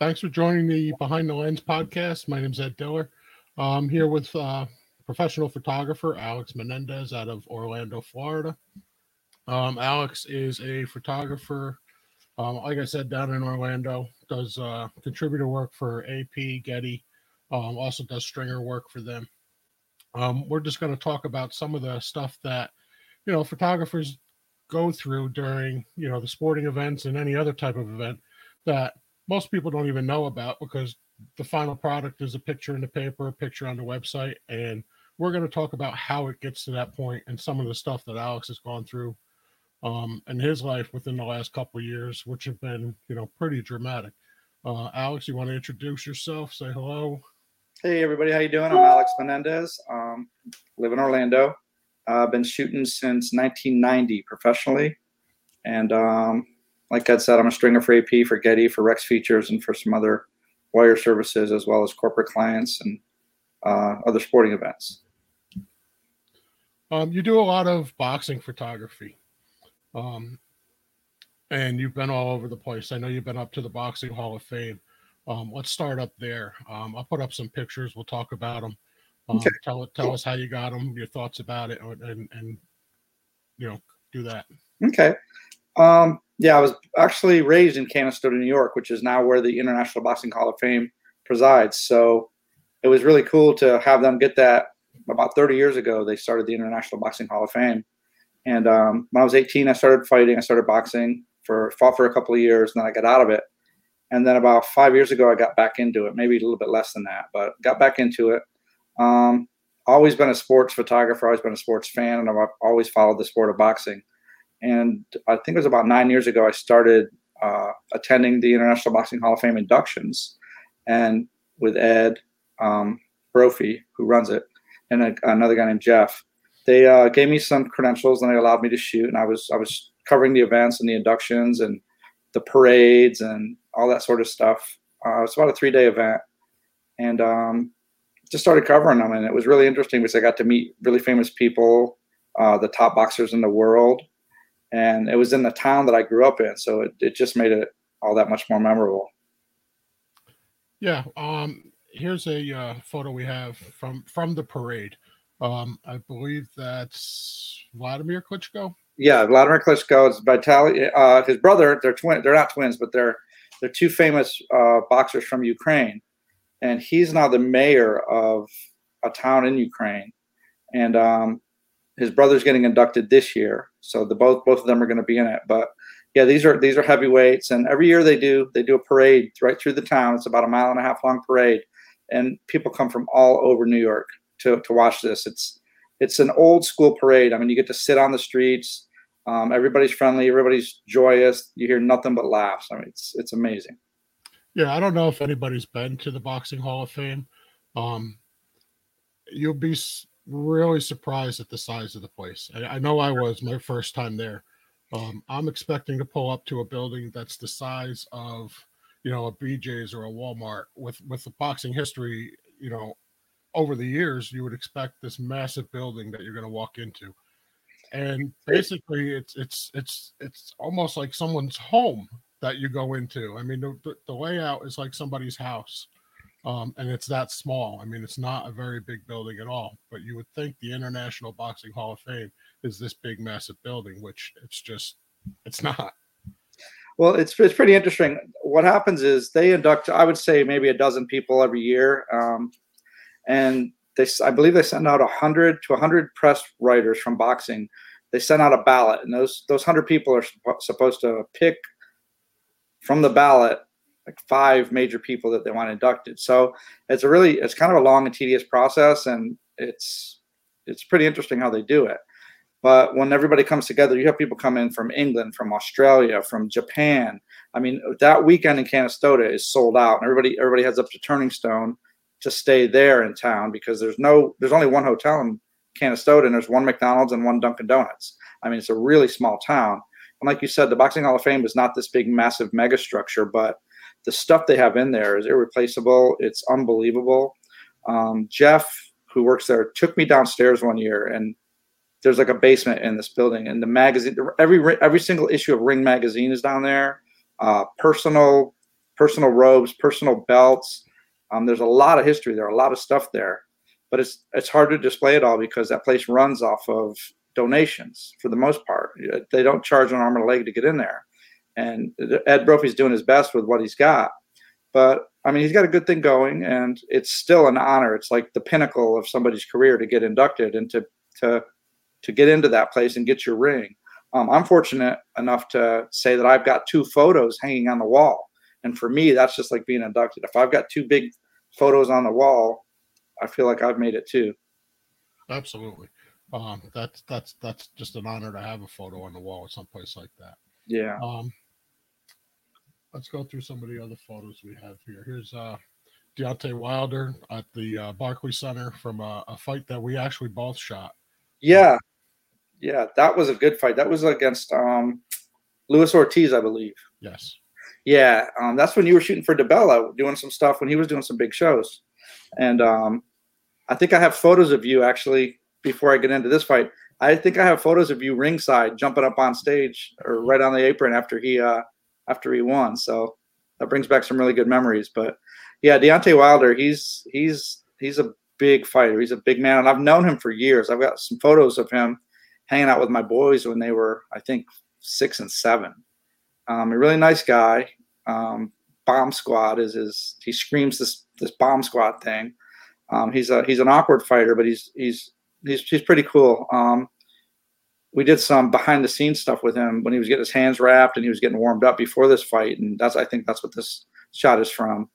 Thanks for joining the Behind the Lens podcast. My name is Ed Diller. I'm here with uh, professional photographer Alex Menendez out of Orlando, Florida. Um, Alex is a photographer, um, like I said, down in Orlando, does uh, contributor work for AP, Getty, um, also does stringer work for them. Um, we're just going to talk about some of the stuff that, you know, photographers go through during, you know, the sporting events and any other type of event that most people don't even know about because the final product is a picture in the paper, a picture on the website, and we're going to talk about how it gets to that point and some of the stuff that Alex has gone through um, in his life within the last couple years, which have been, you know, pretty dramatic. Uh, Alex, you want to introduce yourself? Say hello. Hey everybody, how you doing? I'm Alex Menendez. Um, live in Orlando. I've uh, been shooting since 1990 professionally, and um, like Ed said, I'm a stringer for AP, for Getty, for Rex Features, and for some other wire services, as well as corporate clients and uh, other sporting events. Um, you do a lot of boxing photography, um, and you've been all over the place. I know you've been up to the Boxing Hall of Fame. Um, let's start up there. Um, I'll put up some pictures. We'll talk about them. Um, okay. Tell tell us how you got them, your thoughts about it, and and you know do that. Okay. Um, yeah, I was actually raised in Canastota, New York, which is now where the International Boxing Hall of Fame presides. So it was really cool to have them get that. About 30 years ago, they started the International Boxing Hall of Fame. And um, when I was 18, I started fighting. I started boxing for fought for a couple of years, and then I got out of it. And then about five years ago, I got back into it. Maybe a little bit less than that, but got back into it. Um, always been a sports photographer. Always been a sports fan, and I've always followed the sport of boxing. And I think it was about nine years ago, I started uh, attending the International Boxing Hall of Fame inductions, and with Ed um, Brophy, who runs it, and a, another guy named Jeff. They uh, gave me some credentials, and they allowed me to shoot. And I was I was covering the events and the inductions and the parades and all that sort of stuff. Uh, it's about a three day event, and um, just started covering them, and it was really interesting because I got to meet really famous people, uh, the top boxers in the world, and it was in the town that I grew up in, so it, it just made it all that much more memorable. Yeah, um, here's a uh, photo we have from from the parade. Um, I believe that's Vladimir Klitschko. Yeah, Vladimir Klitschko is Vitaly. Uh, his brother. They're twin. They're not twins, but they're they're two famous uh, boxers from Ukraine, and he's now the mayor of a town in Ukraine. And um, his brother's getting inducted this year, so the both both of them are going to be in it. But yeah, these are these are heavyweights, and every year they do they do a parade right through the town. It's about a mile and a half long parade, and people come from all over New York to to watch this. It's it's an old school parade. I mean, you get to sit on the streets. Um, everybody's friendly. Everybody's joyous. You hear nothing but laughs. I mean, it's it's amazing. Yeah, I don't know if anybody's been to the Boxing Hall of Fame. Um, you'll be really surprised at the size of the place. I, I know I was my first time there. Um, I'm expecting to pull up to a building that's the size of, you know, a BJ's or a Walmart. With with the boxing history, you know, over the years, you would expect this massive building that you're going to walk into, and basically, it's it's it's it's almost like someone's home that you go into. I mean, the, the layout is like somebody's house um, and it's that small. I mean, it's not a very big building at all. But you would think the International Boxing Hall of Fame is this big, massive building, which it's just, it's not. Well, it's it's pretty interesting. What happens is they induct, I would say, maybe a dozen people every year, um, and they, I believe, they send out hundred to hundred press writers from boxing. They send out a ballot, and those those hundred people are supposed to pick from the ballot like five major people that they want inducted. So it's a really it's kind of a long and tedious process, and it's it's pretty interesting how they do it. But when everybody comes together, you have people come in from England, from Australia, from Japan. I mean, that weekend in Canastota is sold out, and everybody everybody heads up to Turning Stone to stay there in town because there's no there's only one hotel in Canastota, and there's one McDonald's and one Dunkin' Donuts. I mean, it's a really small town. And like you said, the Boxing Hall of Fame is not this big, massive mega structure, but the stuff they have in there is irreplaceable. It's unbelievable. Um, Jeff, who works there, took me downstairs one year, and there's like a basement in this building, and the magazine, every every single issue of Ring magazine is down there. Uh, personal personal robes, personal belts. Um, there's a lot of history there, a lot of stuff there, but it's it's hard to display it all because that place runs off of donations for the most part. They don't charge an arm and a leg to get in there, and Ed Brophy's doing his best with what he's got. But I mean, he's got a good thing going, and it's still an honor. It's like the pinnacle of somebody's career to get inducted and to to to get into that place and get your ring. Um, I'm fortunate enough to say that I've got two photos hanging on the wall, and for me, that's just like being inducted. If I've got two big photos on the wall, I feel like I've made it too. Absolutely, um, that's that's that's just an honor to have a photo on the wall at some place like that. Yeah. Um, let's go through some of the other photos we have here. Here's uh, Deontay Wilder at the uh, Barclay Center from a, a fight that we actually both shot. Yeah, yeah, that was a good fight. That was against um, Luis Ortiz, I believe. Yes. Yeah, um, that's when you were shooting for DiBella, doing some stuff when he was doing some big shows, and um, I think I have photos of you actually. Before I get into this fight, I think I have photos of you ringside, jumping up on stage or right on the apron after he uh, after he won. So that brings back some really good memories. But yeah, Deontay Wilder, he's he's he's a big fighter. He's a big man, and I've known him for years. I've got some photos of him hanging out with my boys when they were, I think, six and seven. Um, a really nice guy. Um, bomb squad is his. He screams this this bomb squad thing. Um, he's a he's an awkward fighter, but he's he's he's he's pretty cool. Um, we did some behind the scenes stuff with him when he was getting his hands wrapped and he was getting warmed up before this fight, and that's I think that's what this shot is from.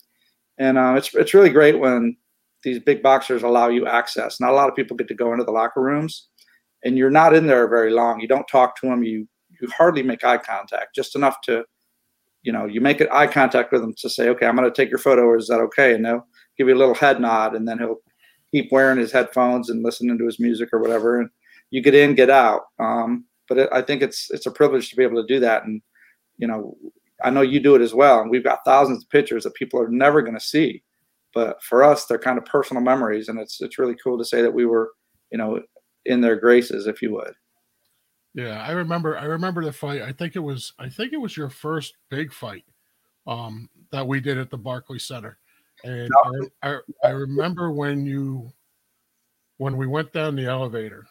And uh, it's it's really great when these big boxers allow you access. Not a lot of people get to go into the locker rooms, and you're not in there very long. You don't talk to them. You you hardly make eye contact, just enough to, you know, you make an eye contact with them to say, okay, I'm going to take your photo, or is that okay? And they'll give you a little head nod, and then he'll keep wearing his headphones and listening to his music or whatever. And you get in, get out. Um, but it, I think it's it's a privilege to be able to do that, and you know, I know you do it as well. And we've got thousands of pictures that people are never going to see, but for us, they're kind of personal memories, and it's it's really cool to say that we were, you know, in their graces, if you would. Yeah, I remember. I remember the fight. I think it was. I think it was your first big fight um, that we did at the Barclay Center, and I, I, I remember when you when we went down the elevator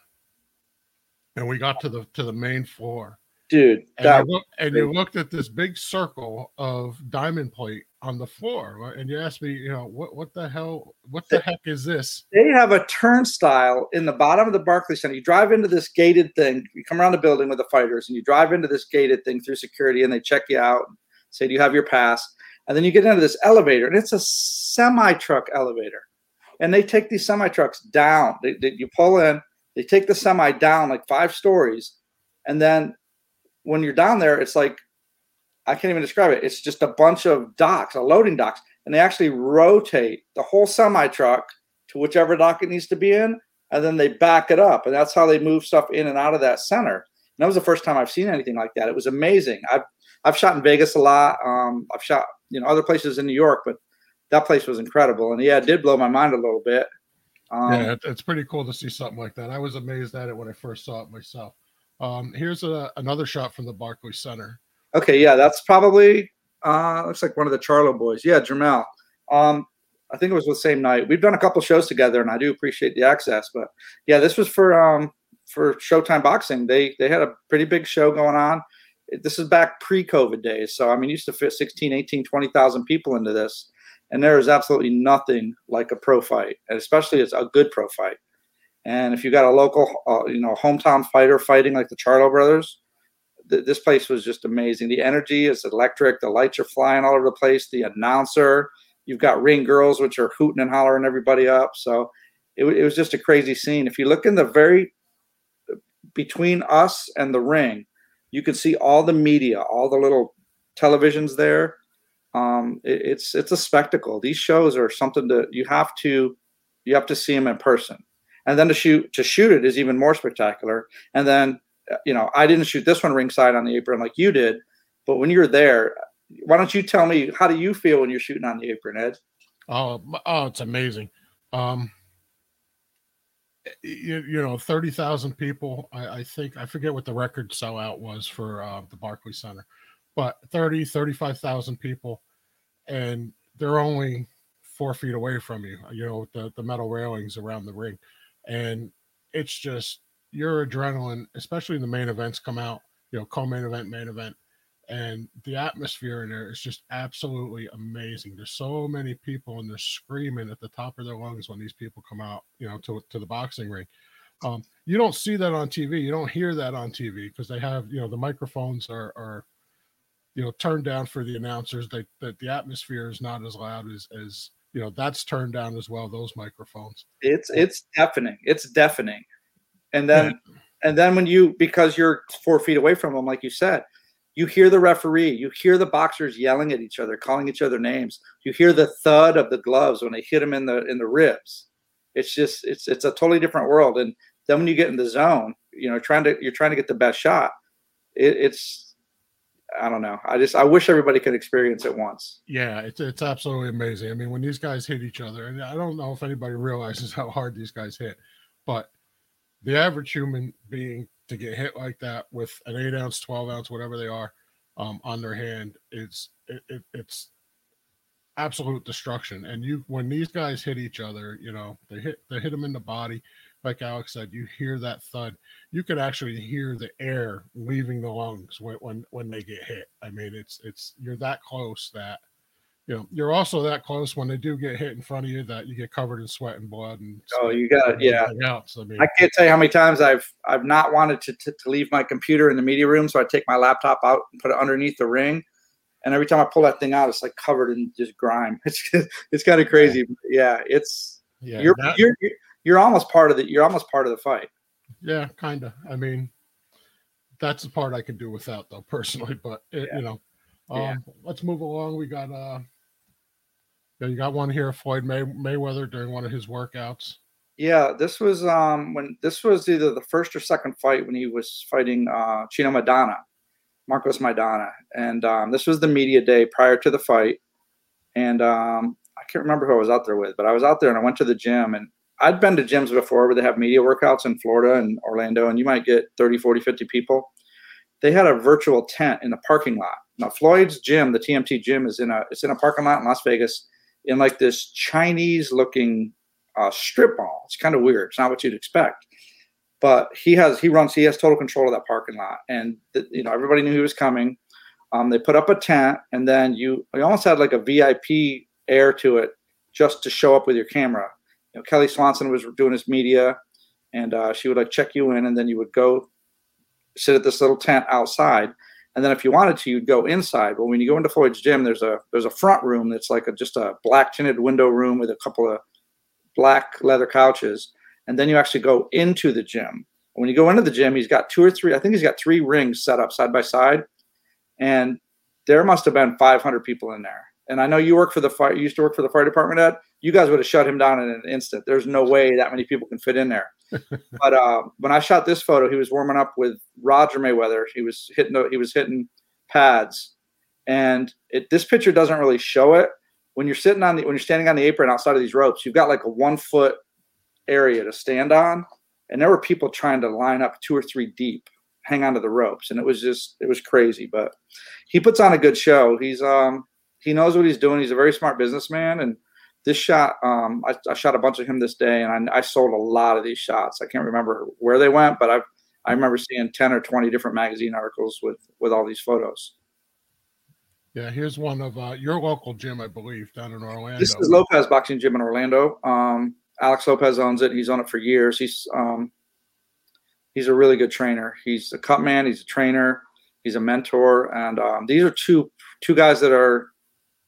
and we got to the to the main floor. Dude, and, you, look, and you looked at this big circle of diamond plate on the floor, and you asked me, you know, what what the hell, what the heck is this? They have a turnstile in the bottom of the Barclay Center. You drive into this gated thing. You come around the building with the fighters, and you drive into this gated thing through security, and they check you out, say, "Do you have your pass?" And then you get into this elevator, and it's a semi truck elevator, and they take these semi trucks down. They, they, you pull in, they take the semi down like five stories, and then when you're down there, it's like I can't even describe it. It's just a bunch of docks, a loading docks, and they actually rotate the whole semi truck to whichever dock it needs to be in, and then they back it up, and that's how they move stuff in and out of that center. And that was the first time I've seen anything like that. It was amazing. I've I've shot in Vegas a lot. Um, I've shot you know other places in New York, but that place was incredible. And yeah, it did blow my mind a little bit. Um, yeah, it's pretty cool to see something like that. I was amazed at it when I first saw it myself. Um, here's a, another shot from the Barclay Center. Okay, yeah, that's probably uh, looks like one of the Charlo boys. Yeah, Jermell. Um, I think it was the same night. We've done a couple shows together, and I do appreciate the access. But yeah, this was for um, for Showtime Boxing. They they had a pretty big show going on. This is back pre-COVID days, so I mean, used to fit 16, 18, 20,000 people into this, and there is absolutely nothing like a pro fight, and especially it's a good pro fight. And if you got a local, uh, you know, hometown fighter fighting like the Charlo brothers, th- this place was just amazing. The energy is electric. The lights are flying all over the place. The announcer, you've got ring girls, which are hooting and hollering everybody up. So it, it was just a crazy scene. If you look in the very between us and the ring, you can see all the media, all the little televisions there. Um, it, it's it's a spectacle. These shows are something that you have to you have to see them in person and then to shoot to shoot it is even more spectacular. And then uh, you know I didn't shoot this one ringside on the apron like you did, but when you're there, why don't you tell me how do you feel when you're shooting on the apron, Ed? Oh, oh, it's amazing. Um, you, you know, 30,000 people. I, I, think, I forget what the record sellout was for uh, the Barclay Center, but 30, 35,000 people. and they're only four feet away from you. You know, the the metal railings around the ring, and it's just your adrenaline, especially the main events, come out. You know, co-main event, main event, and the atmosphere in there is just absolutely amazing. There's so many people, and they're screaming at the top of their lungs when these people come out. You know, to to the boxing ring. Um, you don't see that on TV. You don't hear that on TV because they have, you know, the microphones are, are, you know, turned down for the announcers. That that the atmosphere is not as loud as as you know that's turned down as well. Those microphones. It's it's deafening. It's deafening. And then yeah. and then when you because you're four feet away from them, like you said, you hear the referee, you hear the boxers yelling at each other, calling each other names. You hear the thud of the gloves when they hit them in the in the ribs. It's just it's it's a totally different world. And then when you get in the zone, you know, trying to you're trying to get the best shot. It, it's I don't know. I just I wish everybody could experience it once. Yeah, it's it's absolutely amazing. I mean, when these guys hit each other, and I don't know if anybody realizes how hard these guys hit, but the average human being to get hit like that with an eight ounce, twelve ounce, whatever they are, um, on their hand, it's it, it, it's absolute destruction. And you when these guys hit each other, you know, they hit they hit them in the body like Alex said, you hear that thud. You could actually hear the air leaving the lungs when when, when they get hit. I mean, it's it's you're that close that you know you're also that close when they do get hit in front of you that you get covered in sweat and blood and oh you got yeah else. I, mean, I can't tell you how many times I've I've not wanted to, to, to leave my computer in the media room so I take my laptop out and put it underneath the ring and every time I pull that thing out it's like covered in just grime it's it's kind of crazy yeah, yeah it's yeah, you're, that, you're, you're you're almost part of the you're almost part of the fight. Yeah, kind of. I mean, that's the part I can do without though personally, but it, yeah. you know, um, yeah. let's move along. We got uh, yeah, you got one here, Floyd May- Mayweather during one of his workouts. Yeah, this was um when this was either the first or second fight when he was fighting uh Chino Maidana, Marcos Maidana, and um, this was the media day prior to the fight, and um I can't remember who I was out there with, but I was out there and I went to the gym and I'd been to gyms before where they have media workouts in Florida and Orlando, and you might get 30, 40, 50 people. They had a virtual tent in the parking lot. Now, Floyd's gym, the TMT gym, is in a it's in a parking lot in Las Vegas in like this Chinese looking uh, strip mall. It's kind of weird. It's not what you'd expect. But he has he runs he has total control of that parking lot, and the, you know everybody knew he was coming. Um, they put up a tent, and then you you almost had like a VIP air to it just to show up with your camera you know, Kelly Swanson was doing his media, and uh, she would like check you in, and then you would go sit at this little tent outside. And then if you wanted to, you'd go inside. Well, when you go into Floyd's gym, there's a there's a front room that's like a, just a black tinted window room with a couple of black leather couches, and then you actually go into the gym. When you go into the gym, he's got two or three. I think he's got three rings set up side by side, and there must have been 500 people in there. And I know you work for the fire. You used to work for the fire department, Ed. You guys would have shut him down in an instant. There's no way that many people can fit in there. but uh, when I shot this photo, he was warming up with Roger Mayweather. He was hitting. He was hitting pads, and it, this picture doesn't really show it. When you're sitting on the when you're standing on the apron outside of these ropes, you've got like a one foot area to stand on, and there were people trying to line up two or three deep, hang onto the ropes, and it was just it was crazy. But he puts on a good show. He's um he knows what he's doing. He's a very smart businessman. And this shot, um, I, I, shot a bunch of him this day, and I, I, sold a lot of these shots. I can't remember where they went, but I've I remember seeing ten or twenty different magazine articles with with all these photos. Yeah, here's one of uh, your local gym, I believe, down in Orlando. This is Lopez Boxing Gym in Orlando. Um, Alex Lopez owns it. He's on it for years. He's um, he's a really good trainer. He's a cut man. He's a trainer. He's a mentor, and um, these are two two guys that are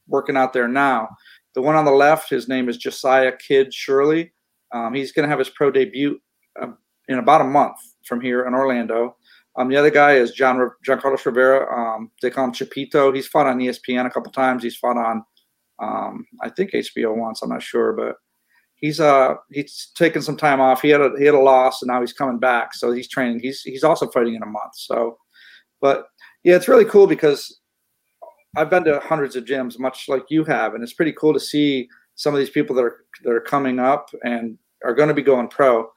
working out there now. The one on the left, his name is Josiah Kid Shirley. Um, he's going to have his pro debut uh, in about a month from here in Orlando. Um, the other guy is John John Carlos Rivera. Um, they call him Chapito. He's fought on ESPN a couple times. He's fought on, um, I think HBO once. I'm not sure, but he's uh he's taken some time off. He had a he had a loss, and now he's coming back. So he's training. He's he's also fighting in a month. So, but yeah, it's really cool because I've been to hundreds of gyms, much like you have, and it's pretty cool to see some of these people that are that are coming up and are going to be going pro.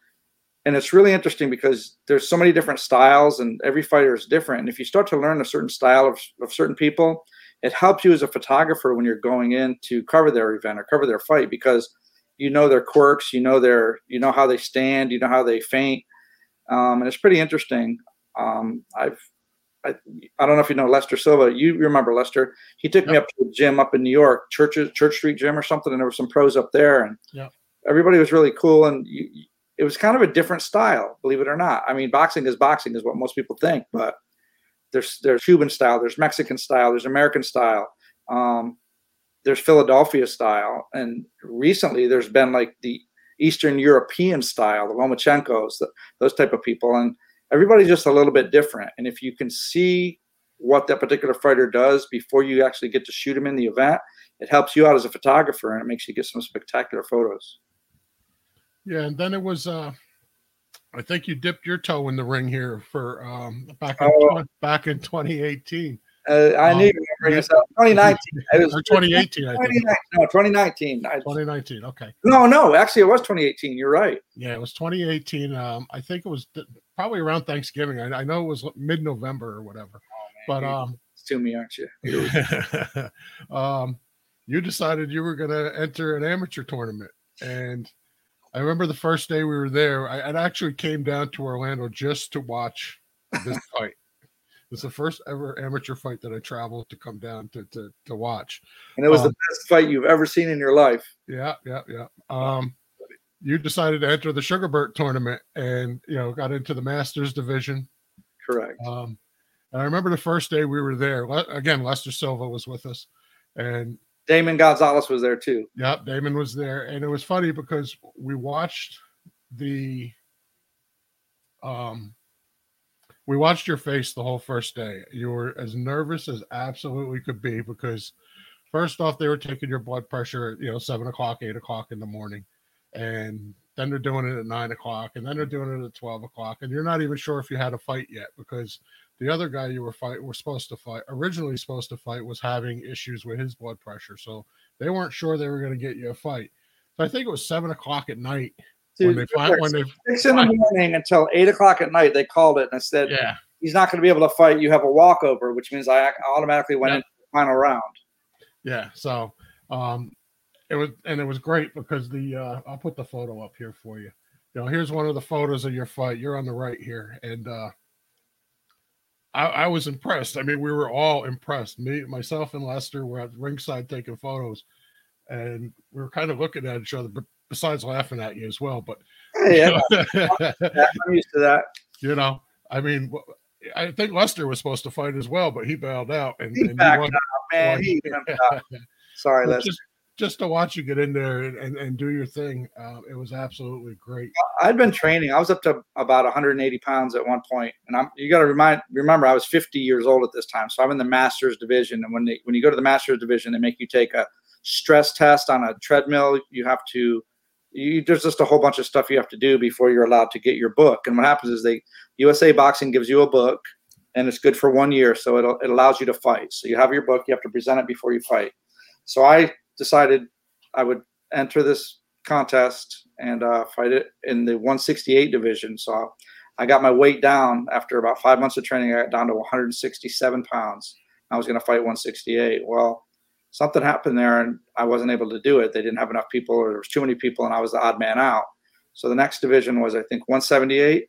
And it's really interesting because there's so many different styles, and every fighter is different. And if you start to learn a certain style of, of certain people, it helps you as a photographer when you're going in to cover their event or cover their fight because you know their quirks, you know their, you know how they stand, you know how they feint, um, and it's pretty interesting. Um, I've, I, I don't know if you know Lester Silva. You remember Lester? He took yep. me up to a gym up in New York, Church Church Street Gym or something, and there were some pros up there, and yep. everybody was really cool. And you, it was kind of a different style, believe it or not. I mean, boxing is boxing, is what most people think, but there's there's Cuban style, there's Mexican style, there's American style, um, there's Philadelphia style, and recently there's been like the Eastern European style, the Lomachenkos, the, those type of people, and everybody's just a little bit different. And if you can see what that particular fighter does before you actually get to shoot him in the event, it helps you out as a photographer and it makes you get some spectacular photos. Yeah, and then it was uh I think you dipped your toe in the ring here for um, back in oh. back in 2018. Uh, I um, knew you were bring us up. 2019. It was 2018. 2019, no, 2019. 2019. Okay. No, no. Actually, it was 2018. You're right. Yeah, it was 2018. Um, I think it was probably around Thanksgiving. I, I know it was mid-November or whatever. Oh, but um, it's to me, aren't you? um, you decided you were going to enter an amateur tournament, and I remember the first day we were there. I, I actually came down to Orlando just to watch this fight. It's the first ever amateur fight that I traveled to come down to to, to watch. And it was um, the best fight you've ever seen in your life. Yeah, yeah, yeah. Um, you decided to enter the Sugar Bert tournament and you know got into the Masters division. Correct. Um, and I remember the first day we were there. Le- again, Lester Silva was with us, and Damon Gonzalez was there too. Yep, Damon was there, and it was funny because we watched the um we watched your face the whole first day. You were as nervous as absolutely could be because first off, they were taking your blood pressure, at you know, seven o'clock, eight o'clock in the morning, and then they're doing it at nine o'clock, and then they're doing it at twelve o'clock, and you're not even sure if you had a fight yet because the other guy you were fight were supposed to fight originally supposed to fight was having issues with his blood pressure, so they weren't sure they were going to get you a fight. So I think it was seven o'clock at night Dude, when they find when they six in the morning until eight o'clock at night. They called it and I said, "Yeah, he's not going to be able to fight. You have a walkover, which means I automatically went yep. into the final round." Yeah, so um, it was and it was great because the uh, I'll put the photo up here for you. You know, here's one of the photos of your fight. You're on the right here, and uh, I, I, was impressed. I mean, we were all impressed. Me, myself, and Lester were at ringside taking photos, and we were kind of looking at each other, but besides laughing at you as well. But yeah, I'm used to that. You know, I mean, I think Lester was supposed to fight as well, but he bailed out. And he and backed out, man. He Sorry, Lester. Just, just to watch you get in there and, and, and do your thing, uh, it was absolutely great. I'd been training. I was up to about 180 pounds at one point, and I'm. You got to remind remember I was 50 years old at this time, so I'm in the masters division. And when they when you go to the masters division, they make you take a stress test on a treadmill. You have to. You, there's just a whole bunch of stuff you have to do before you're allowed to get your book. And what happens is they USA Boxing gives you a book, and it's good for one year, so it it allows you to fight. So you have your book. You have to present it before you fight. So I decided I would enter this contest and uh, fight it in the 168 division. So I got my weight down after about five months of training. I got down to 167 pounds. I was going to fight 168. Well, something happened there, and I wasn't able to do it. They didn't have enough people, or there was too many people, and I was the odd man out. So the next division was, I think, 178,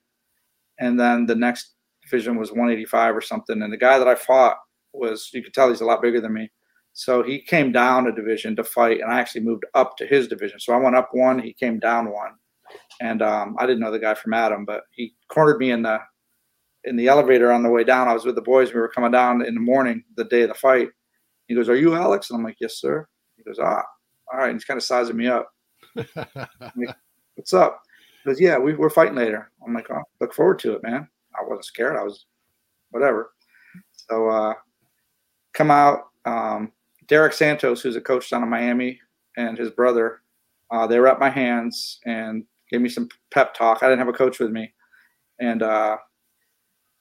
and then the next division was 185 or something. And the guy that I fought was, you could tell he's a lot bigger than me. So he came down a division to fight, and I actually moved up to his division. So I went up one, he came down one, and um, I didn't know the guy from Adam, but he cornered me in the in the elevator on the way down. I was with the boys. We were coming down in the morning, the day of the fight. He goes, "Are you Alex?" And I'm like, "Yes, sir." He goes, "Ah, all right." And he's kind of sizing me up. like, What's up? He goes, "Yeah, we, we're fighting later." I'm like, "Oh, look forward to it, man." I wasn't scared. I was, whatever. So uh, come out. Um, Derek Santos, who's a coach down in Miami, and his brother, uh, they at my hands and gave me some pep talk. I didn't have a coach with me, and uh,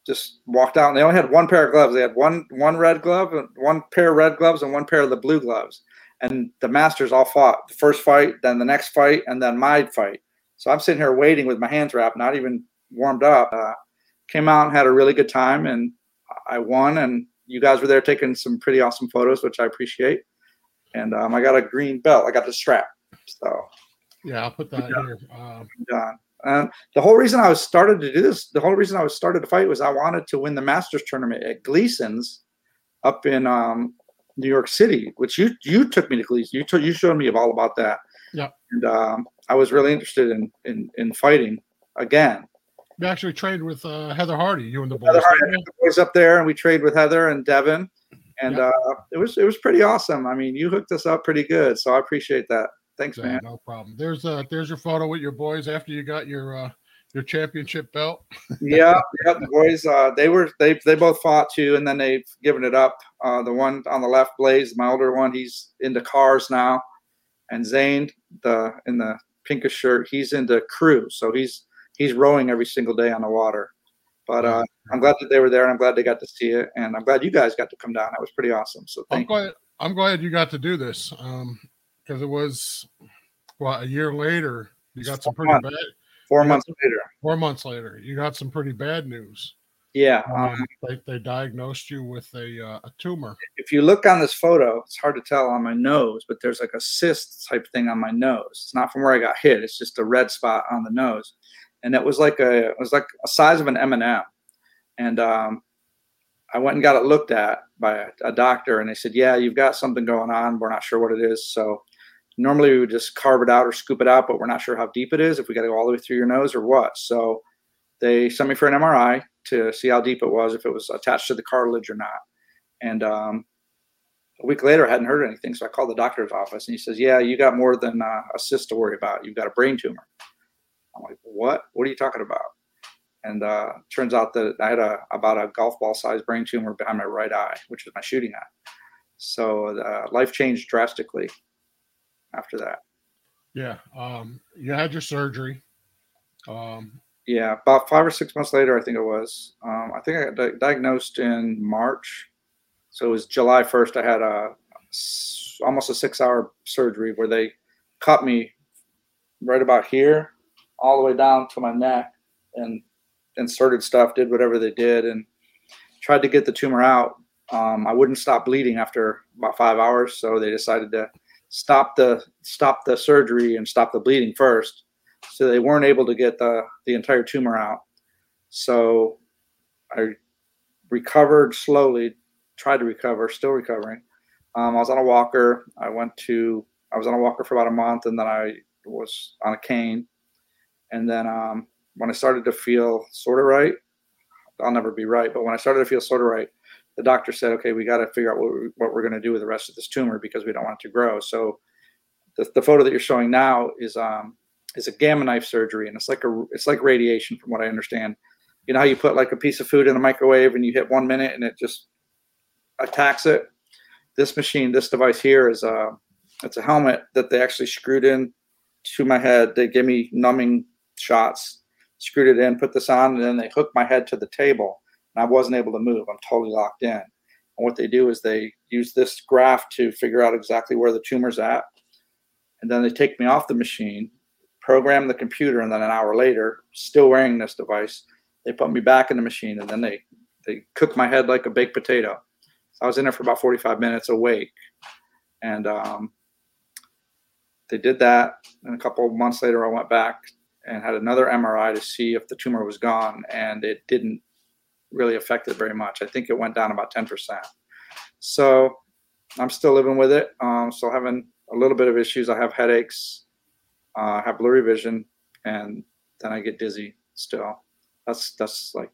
just walked out. And they only had one pair of gloves. They had one one red glove, one pair of red gloves, and one pair of the blue gloves. And the masters all fought the first fight, then the next fight, and then my fight. So I'm sitting here waiting with my hands wrapped, not even warmed up. Uh, came out and had a really good time, and I won. And you guys were there taking some pretty awesome photos, which I appreciate. And um, I got a green belt. I got the strap. So yeah, I'll put that here. Um, done. And the whole reason I was started to do this, the whole reason I was started to fight was I wanted to win the Masters tournament at Gleason's up in um, New York City, which you you took me to Gleason. You you showed me all about that. Yeah. And um, I was really interested in in in fighting again. We actually trained with uh, Heather Hardy, you and the boys. Heather Hardy, the boys up there, and we trained with Heather and Devin, and yep. uh, it was it was pretty awesome. I mean, you hooked us up pretty good, so I appreciate that. Thanks, yeah, man. No problem. There's uh there's your photo with your boys after you got your uh your championship belt. yeah, yeah. The boys, uh, they were they they both fought too, and then they've given it up. Uh, the one on the left, Blaze, my older one, he's into cars now, and Zane, the in the pinkish shirt, he's into crew, so he's he's rowing every single day on the water. But uh, I'm glad that they were there, and I'm glad they got to see it, and I'm glad you guys got to come down. That was pretty awesome. So I'm glad I'm glad you got to do this because um, it was well a year later. You got some pretty months. bad. Four months some, later. Four months later, you got some pretty bad news. Yeah, um, they, they diagnosed you with a uh, a tumor. If you look on this photo, it's hard to tell on my nose, but there's like a cyst type thing on my nose. It's not from where I got hit; it's just a red spot on the nose and it was like a it was like a size of an M and m and um, I went and got it looked at by a, a, doctor, and they said, "Yeah, you've got something going on. We're not sure what it is." So normally we would just carve it out or scoop it out, but we're not sure how deep it is. If we got to go all the way through your nose or what. So they sent me for an MRI to see how deep it was, if it was attached to the cartilage or not. And um, a week later, I hadn't heard anything, so I called the doctor's office, and he says, "Yeah, you got more than uh, a cyst to worry about. You've got a brain tumor." I'm like, what? What are you talking about? And uh, turns out that I had a about a golf ball sized brain tumor behind my right eye, which is my shooting eye. So uh, life changed drastically after that. Yeah, um, you had your surgery. Um, yeah, about five or six months later, I think it was. Um, I think I got di- diagnosed in March, so it was July first. I had a almost a six hour surgery where they cut me right about here all the way down to my neck and inserted stuff, did whatever they did, and tried to get the tumor out. Um, I wouldn't stop bleeding after about five hours, so they decided to stop the stop the surgery and stop the bleeding first. So they weren't able to get the the entire tumor out. So I recovered slowly, tried to recover, still recovering. Um, I was on a walker. I went to I was on a walker for about a month, and then I was on a cane. And then um, when I started to feel sort of right, I'll never be right, but when I started to feel sort of right, the doctor said, okay, we got to figure out what, we, what we're going to do with the rest of this tumor because we don't want it to grow. So the, the photo that you're showing now is um, is a gamma knife surgery, and it's like a it's like radiation, from what I understand. You know how you put like a piece of food in a microwave and you hit one minute and it just attacks it. This machine, this device here, is a it's a helmet that they actually screwed in to my head. They gave me numbing shots, screwed it in, put this on, and then they hooked my head to the table. And I wasn't able to move. I'm totally locked in. And what they do is they use this graph to figure out exactly where the tumor's at. And then they take me off the machine, program the computer, and then an hour later, still wearing this device, they put me back in the machine and then they they cook my head like a baked potato. So I was in there for about 45 minutes awake. And um, they did that. And a couple of months later, I went back and had another MRI to see if the tumor was gone, and it didn't really affect it very much. I think it went down about 10%. So I'm still living with it. Um, still having a little bit of issues. I have headaches, uh, have blurry vision, and then I get dizzy still. That's that's like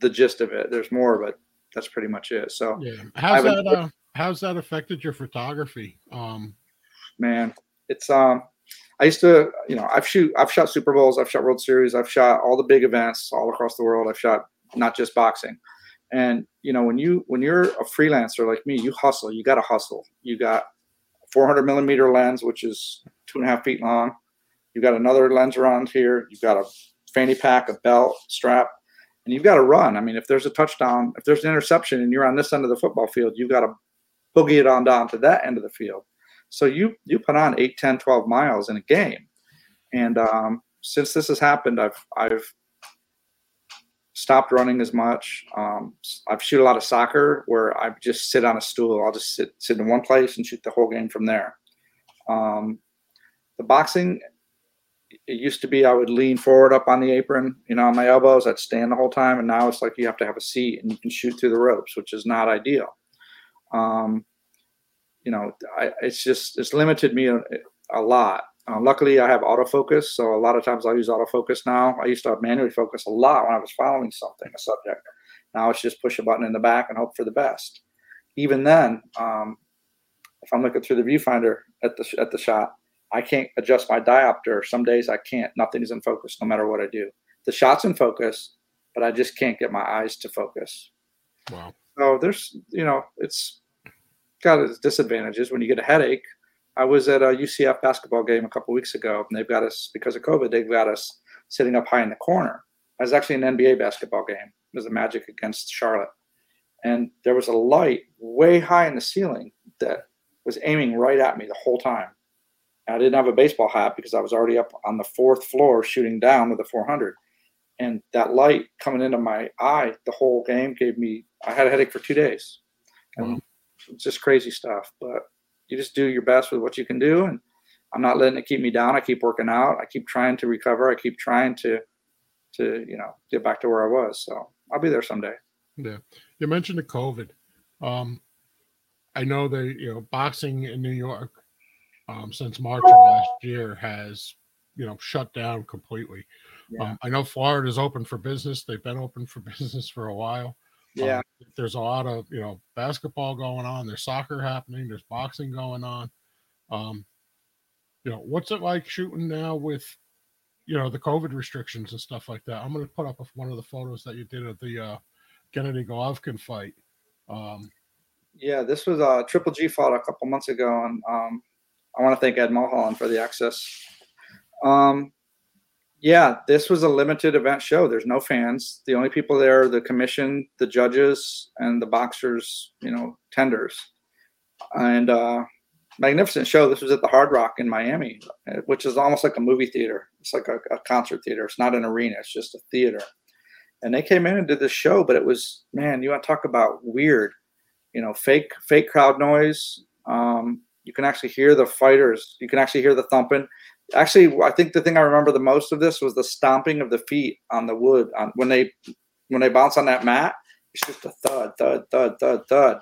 the gist of it. There's more, but that's pretty much it. So yeah, how's that? Uh, how's that affected your photography? Um, man, it's um I used to, you know, I've shoot, I've shot Super Bowls, I've shot World Series, I've shot all the big events all across the world. I've shot not just boxing, and you know, when you when you're a freelancer like me, you hustle. You got to hustle. You got 400 millimeter lens, which is two and a half feet long. You've got another lens around here. You've got a fanny pack, a belt, strap, and you've got to run. I mean, if there's a touchdown, if there's an interception, and you're on this end of the football field, you've got to boogie it on down to that end of the field. So you you put on 8, 10, 12 miles in a game. And um, since this has happened, I've I've stopped running as much. Um, I've shoot a lot of soccer where I just sit on a stool. I'll just sit sit in one place and shoot the whole game from there. Um, the boxing, it used to be I would lean forward up on the apron, you know, on my elbows. I'd stand the whole time, and now it's like you have to have a seat and you can shoot through the ropes, which is not ideal. Um, you know, I, it's just it's limited me a, a lot. Uh, luckily, I have autofocus, so a lot of times I use autofocus now. I used to have manually focus a lot when I was following something, a subject. Now it's just push a button in the back and hope for the best. Even then, um, if I'm looking through the viewfinder at the at the shot, I can't adjust my diopter. Some days I can't. Nothing is in focus, no matter what I do. The shot's in focus, but I just can't get my eyes to focus. Wow. So there's, you know, it's got its disadvantages. When you get a headache, I was at a UCF basketball game a couple weeks ago, and they've got us because of COVID. They've got us sitting up high in the corner. I was actually an NBA basketball game. It was the Magic against Charlotte, and there was a light way high in the ceiling that was aiming right at me the whole time. I didn't have a baseball hat because I was already up on the fourth floor shooting down with a 400. And that light coming into my eye the whole game gave me, I had a headache for two days. And. It's just crazy stuff. But you just do your best with what you can do. And I'm not letting it keep me down. I keep working out. I keep trying to recover. I keep trying to, to, you know, get back to where I was. So I'll be there someday. Yeah. You mentioned the COVID. Um, I know that, you know, boxing in New York um, since March of last year has you know shut down completely. Yeah. Um, I know Florida is open for business. They've been open for business for a while. Yeah, um, there's a lot of you know basketball going on. There's soccer happening. There's boxing going on. Um, you know what's it like shooting now with you know the COVID restrictions and stuff like that. I'm going to put up one of the photos that you did of the uh, Gennady Golovkin fight. Um, yeah, this was a uh, Triple G fought a couple months ago, and um, I want to thank Ed Mulholland for the access. Um, yeah, this was a limited event show. There's no fans. The only people there are the commission, the judges, and the boxers, you know, tenders. And uh, magnificent show. This was at the Hard Rock in Miami, which is almost like a movie theater. It's like a, a concert theater. It's not an arena. It's just a theater. And they came in and did this show, but it was man, you want to talk about weird, you know, fake fake crowd noise. Um, you can actually hear the fighters. You can actually hear the thumping. Actually, I think the thing I remember the most of this was the stomping of the feet on the wood on, when they when they bounce on that mat. It's just a thud, thud, thud, thud, thud.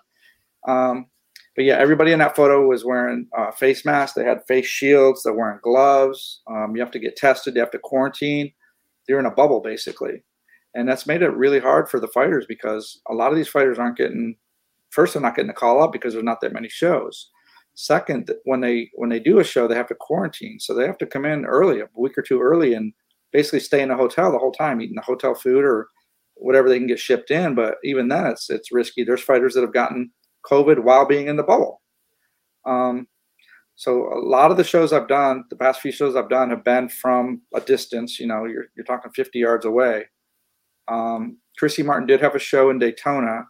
Um, but yeah, everybody in that photo was wearing uh, face masks. They had face shields. They're wearing gloves. Um, you have to get tested. You have to quarantine. You're in a bubble basically, and that's made it really hard for the fighters because a lot of these fighters aren't getting. First, they're not getting the call up because there's not that many shows. Second, when they when they do a show, they have to quarantine, so they have to come in early, a week or two early, and basically stay in a hotel the whole time, eating the hotel food or whatever they can get shipped in. But even then, it's it's risky. There's fighters that have gotten COVID while being in the bubble. Um, so a lot of the shows I've done, the past few shows I've done, have been from a distance. You know, you're you're talking 50 yards away. Um, Christy Martin did have a show in Daytona,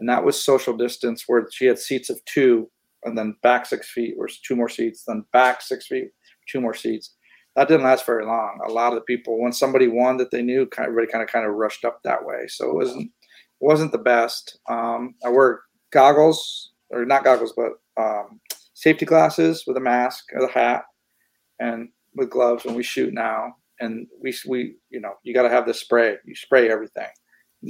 and that was social distance where she had seats of two and then back six feet was two more seats, then back six feet, two more seats. That didn't last very long. A lot of the people, when somebody won that they knew, kind of, everybody kind of kind of rushed up that way. So it wasn't it wasn't the best. Um, I wear goggles or not goggles, but um, safety glasses with a mask, or a hat, and with gloves when we shoot now. And we we you know you got to have the spray. You spray everything.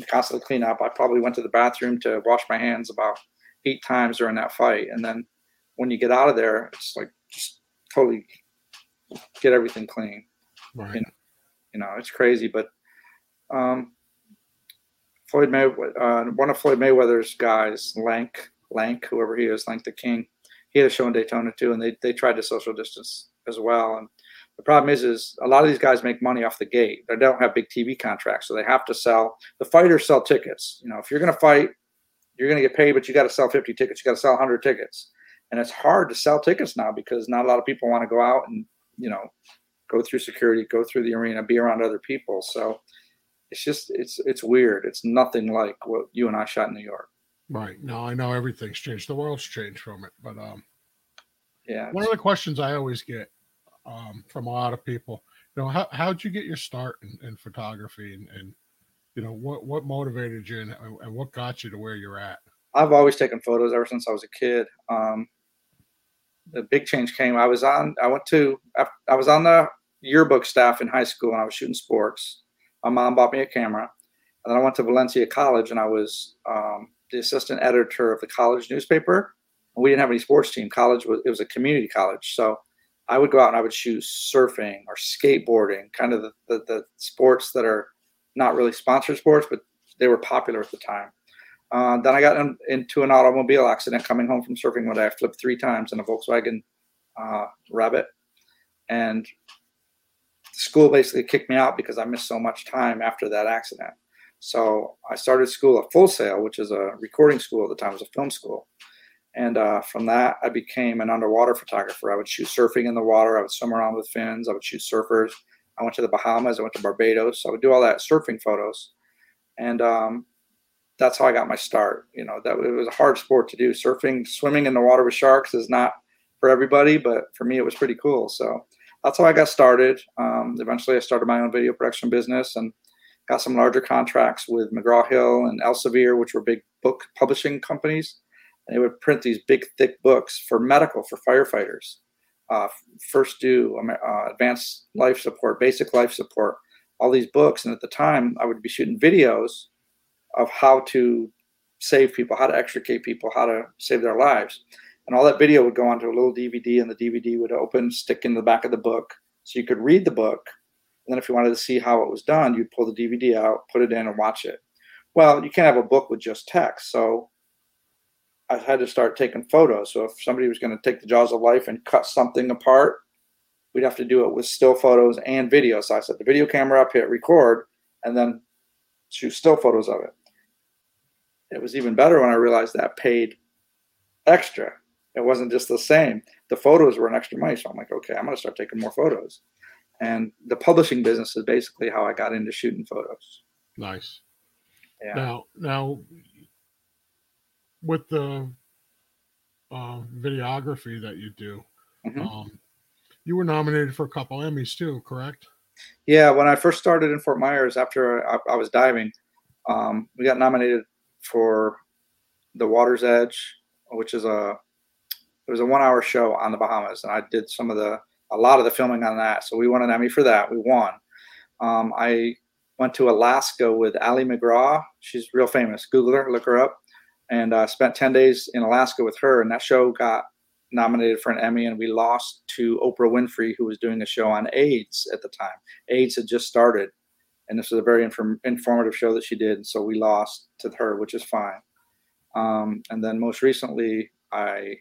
Constantly clean up. I probably went to the bathroom to wash my hands about eight times during that fight. And then when you get out of there, it's like just totally get everything clean. Right. You know, you know it's crazy, but um, Floyd May, uh, one of Floyd Mayweather's guys, Lank, Lank, whoever he is, Lank the King, he had a show in Daytona too, and they they tried to social distance as well. And the problem is, is a lot of these guys make money off the gate. They don't have big TV contracts, so they have to sell. The fighters sell tickets. You know, if you're going to fight, you're going to get paid, but you got to sell 50 tickets. You got to sell 100 tickets. And it's hard to sell tickets now because not a lot of people want to go out and, you know, go through security, go through the arena, be around other people. So it's just, it's, it's weird. It's nothing like what you and I shot in New York. Right. No, I know everything's changed. The world's changed from it. But, um, yeah. One of the questions I always get um, from a lot of people, you know, how, how'd you get your start in, in photography and, and you know what what motivated you and, and what got you to where you're at? I've always taken photos ever since I was a kid. Um, the big change came. I was on. I went to. I was on the yearbook staff in high school, and I was shooting sports. My mom bought me a camera, and then I went to Valencia College, and I was um, the assistant editor of the college newspaper. We didn't have any sports team. College was it was a community college, so I would go out and I would shoot surfing or skateboarding, kind of the, the, the sports that are not really sponsored sports, but they were popular at the time. Uh, then I got in, into an automobile accident coming home from surfing one day. I flipped three times in a Volkswagen uh, Rabbit, and school basically kicked me out because I missed so much time after that accident. So I started school at Full Sail, which is a recording school at the time, it was a film school. And uh, from that, I became an underwater photographer. I would shoot surfing in the water. I would swim around with fins. I would shoot surfers. I went to the Bahamas. I went to Barbados. I would do all that surfing photos. And um, that's how I got my start. You know, that it was a hard sport to do. Surfing, swimming in the water with sharks is not for everybody, but for me, it was pretty cool. So that's how I got started. Um, eventually, I started my own video production business and got some larger contracts with McGraw Hill and Elsevier, which were big book publishing companies. And they would print these big, thick books for medical, for firefighters. Uh, first due, uh, advanced life support, basic life support, all these books. And at the time, I would be shooting videos of how to save people, how to extricate people, how to save their lives. And all that video would go onto a little DVD, and the DVD would open, stick in the back of the book. So you could read the book. And then if you wanted to see how it was done, you'd pull the DVD out, put it in, and watch it. Well, you can't have a book with just text. So I had to start taking photos. So if somebody was going to take the jaws of life and cut something apart, we'd have to do it with still photos and video. So I set the video camera up, hit record, and then shoot still photos of it. It was even better when I realized that paid extra. It wasn't just the same. The photos were an extra money. So I'm like, okay, I'm going to start taking more photos. And the publishing business is basically how I got into shooting photos. Nice. Yeah. Now, now, with the uh, videography that you do, mm-hmm. um, you were nominated for a couple Emmys too, correct? Yeah, when I first started in Fort Myers after I, I was diving, um, we got nominated for the Water's Edge, which is a it was a one hour show on the Bahamas, and I did some of the a lot of the filming on that. So we won an Emmy for that. We won. Um, I went to Alaska with Ali MacGraw. She's real famous. Google her, look her up, and uh, spent ten days in Alaska with her. And that show got nominated for an Emmy, and we lost to Oprah Winfrey, who was doing a show on AIDS at the time. AIDS had just started, and this was a very inform- informative show that she did. So we lost to her, which is fine. Um, and then most recently, I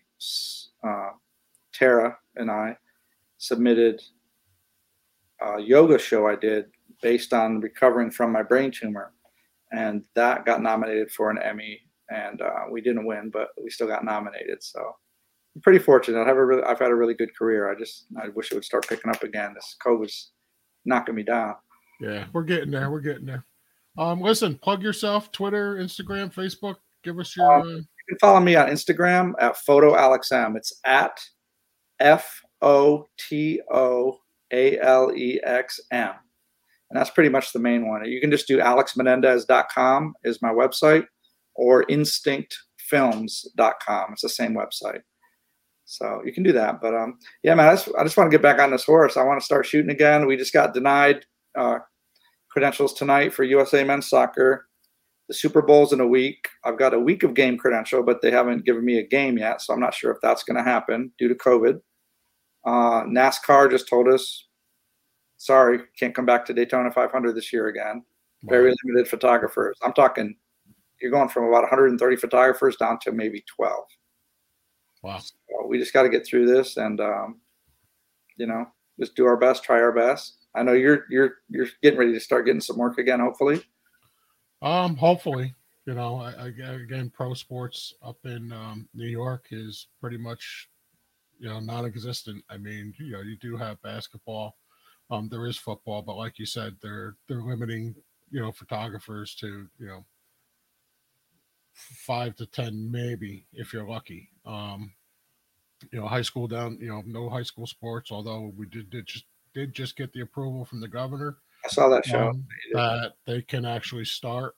uh, Tara and I submitted a yoga show I did based on recovering from my brain tumor, and that got nominated for an Emmy. And uh, we didn't win, but we still got nominated. So I'm pretty fortunate. I have a really, I've had a really good career. I just I wish it would start picking up again. This COVID's knocking me down. Yeah, we're getting there. We're getting there. Um, listen, plug yourself: Twitter, Instagram, Facebook. Give us your. Um, uh... You can follow me on Instagram at Photo Alex M. It's at F O T O A L E X M, and that's pretty much the main one. You can just do alexmenendez.com is my website, or instinctfilms.com. It's the same website. So you can do that. But um, yeah, man, I just, I just want to get back on this horse. I want to start shooting again. We just got denied uh, credentials tonight for USA men's soccer. The Super Bowl's in a week. I've got a week of game credential, but they haven't given me a game yet, so I'm not sure if that's going to happen due to COVID. Uh, NASCAR just told us, sorry, can't come back to Daytona 500 this year again. Wow. Very limited photographers. I'm talking, you're going from about 130 photographers down to maybe 12. Wow. So we just got to get through this and, um, you know, just do our best, try our best. I know you're you're you're getting ready to start getting some work again. Hopefully. Um. Hopefully, you know, I, I, again, pro sports up in um, New York is pretty much, you know, non-existent. I mean, you know, you do have basketball. Um, there is football, but like you said, they're they're limiting, you know, photographers to you know five to ten maybe if you're lucky. Um, you know, high school down, you know, no high school sports. Although we did, did just did just get the approval from the governor I saw that show. um, that they can actually start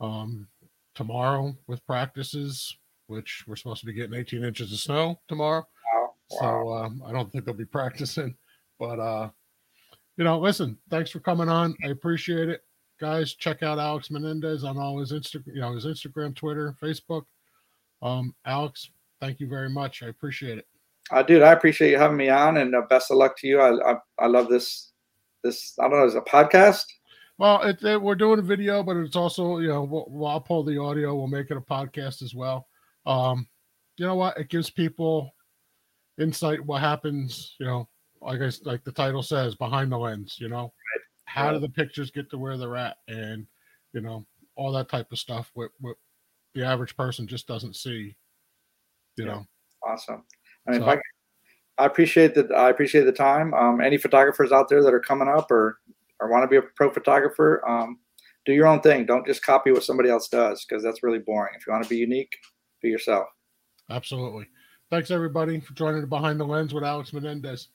um, tomorrow with practices, which we're supposed to be getting 18 inches of snow tomorrow. Wow. So um, I don't think they'll be practicing, but uh, you know, listen, thanks for coming on. I appreciate it, guys. Check out Alex Menendez on all his Instagram, you know, his Instagram, Twitter, Facebook. Um, Alex, thank you very much. I appreciate it. Uh, dude, I appreciate you having me on, and uh, best of luck to you. I, I I love this this. I don't know, is a podcast? Well, it, it, we're doing a video, but it's also, you know, we'll, we'll, I'll pull the audio. We'll make it a podcast as well. Um, you know what? It gives people insight what happens, you know, like I, like the title says, behind the lens, you know, how do the pictures get to where they're at? And, you know, all that type of stuff, what, what the average person just doesn't see, you Yeah. know. Awesome. I mean, So- if I, I appreciate that. I appreciate the time. Um, any photographers out there that are coming up or or want to be a pro photographer, um, do your own thing. Don't just copy what somebody else does because that's really boring. If you want to be unique, be yourself. Absolutely. Thanks everybody for joining Behind the Lens with Alex Menendez.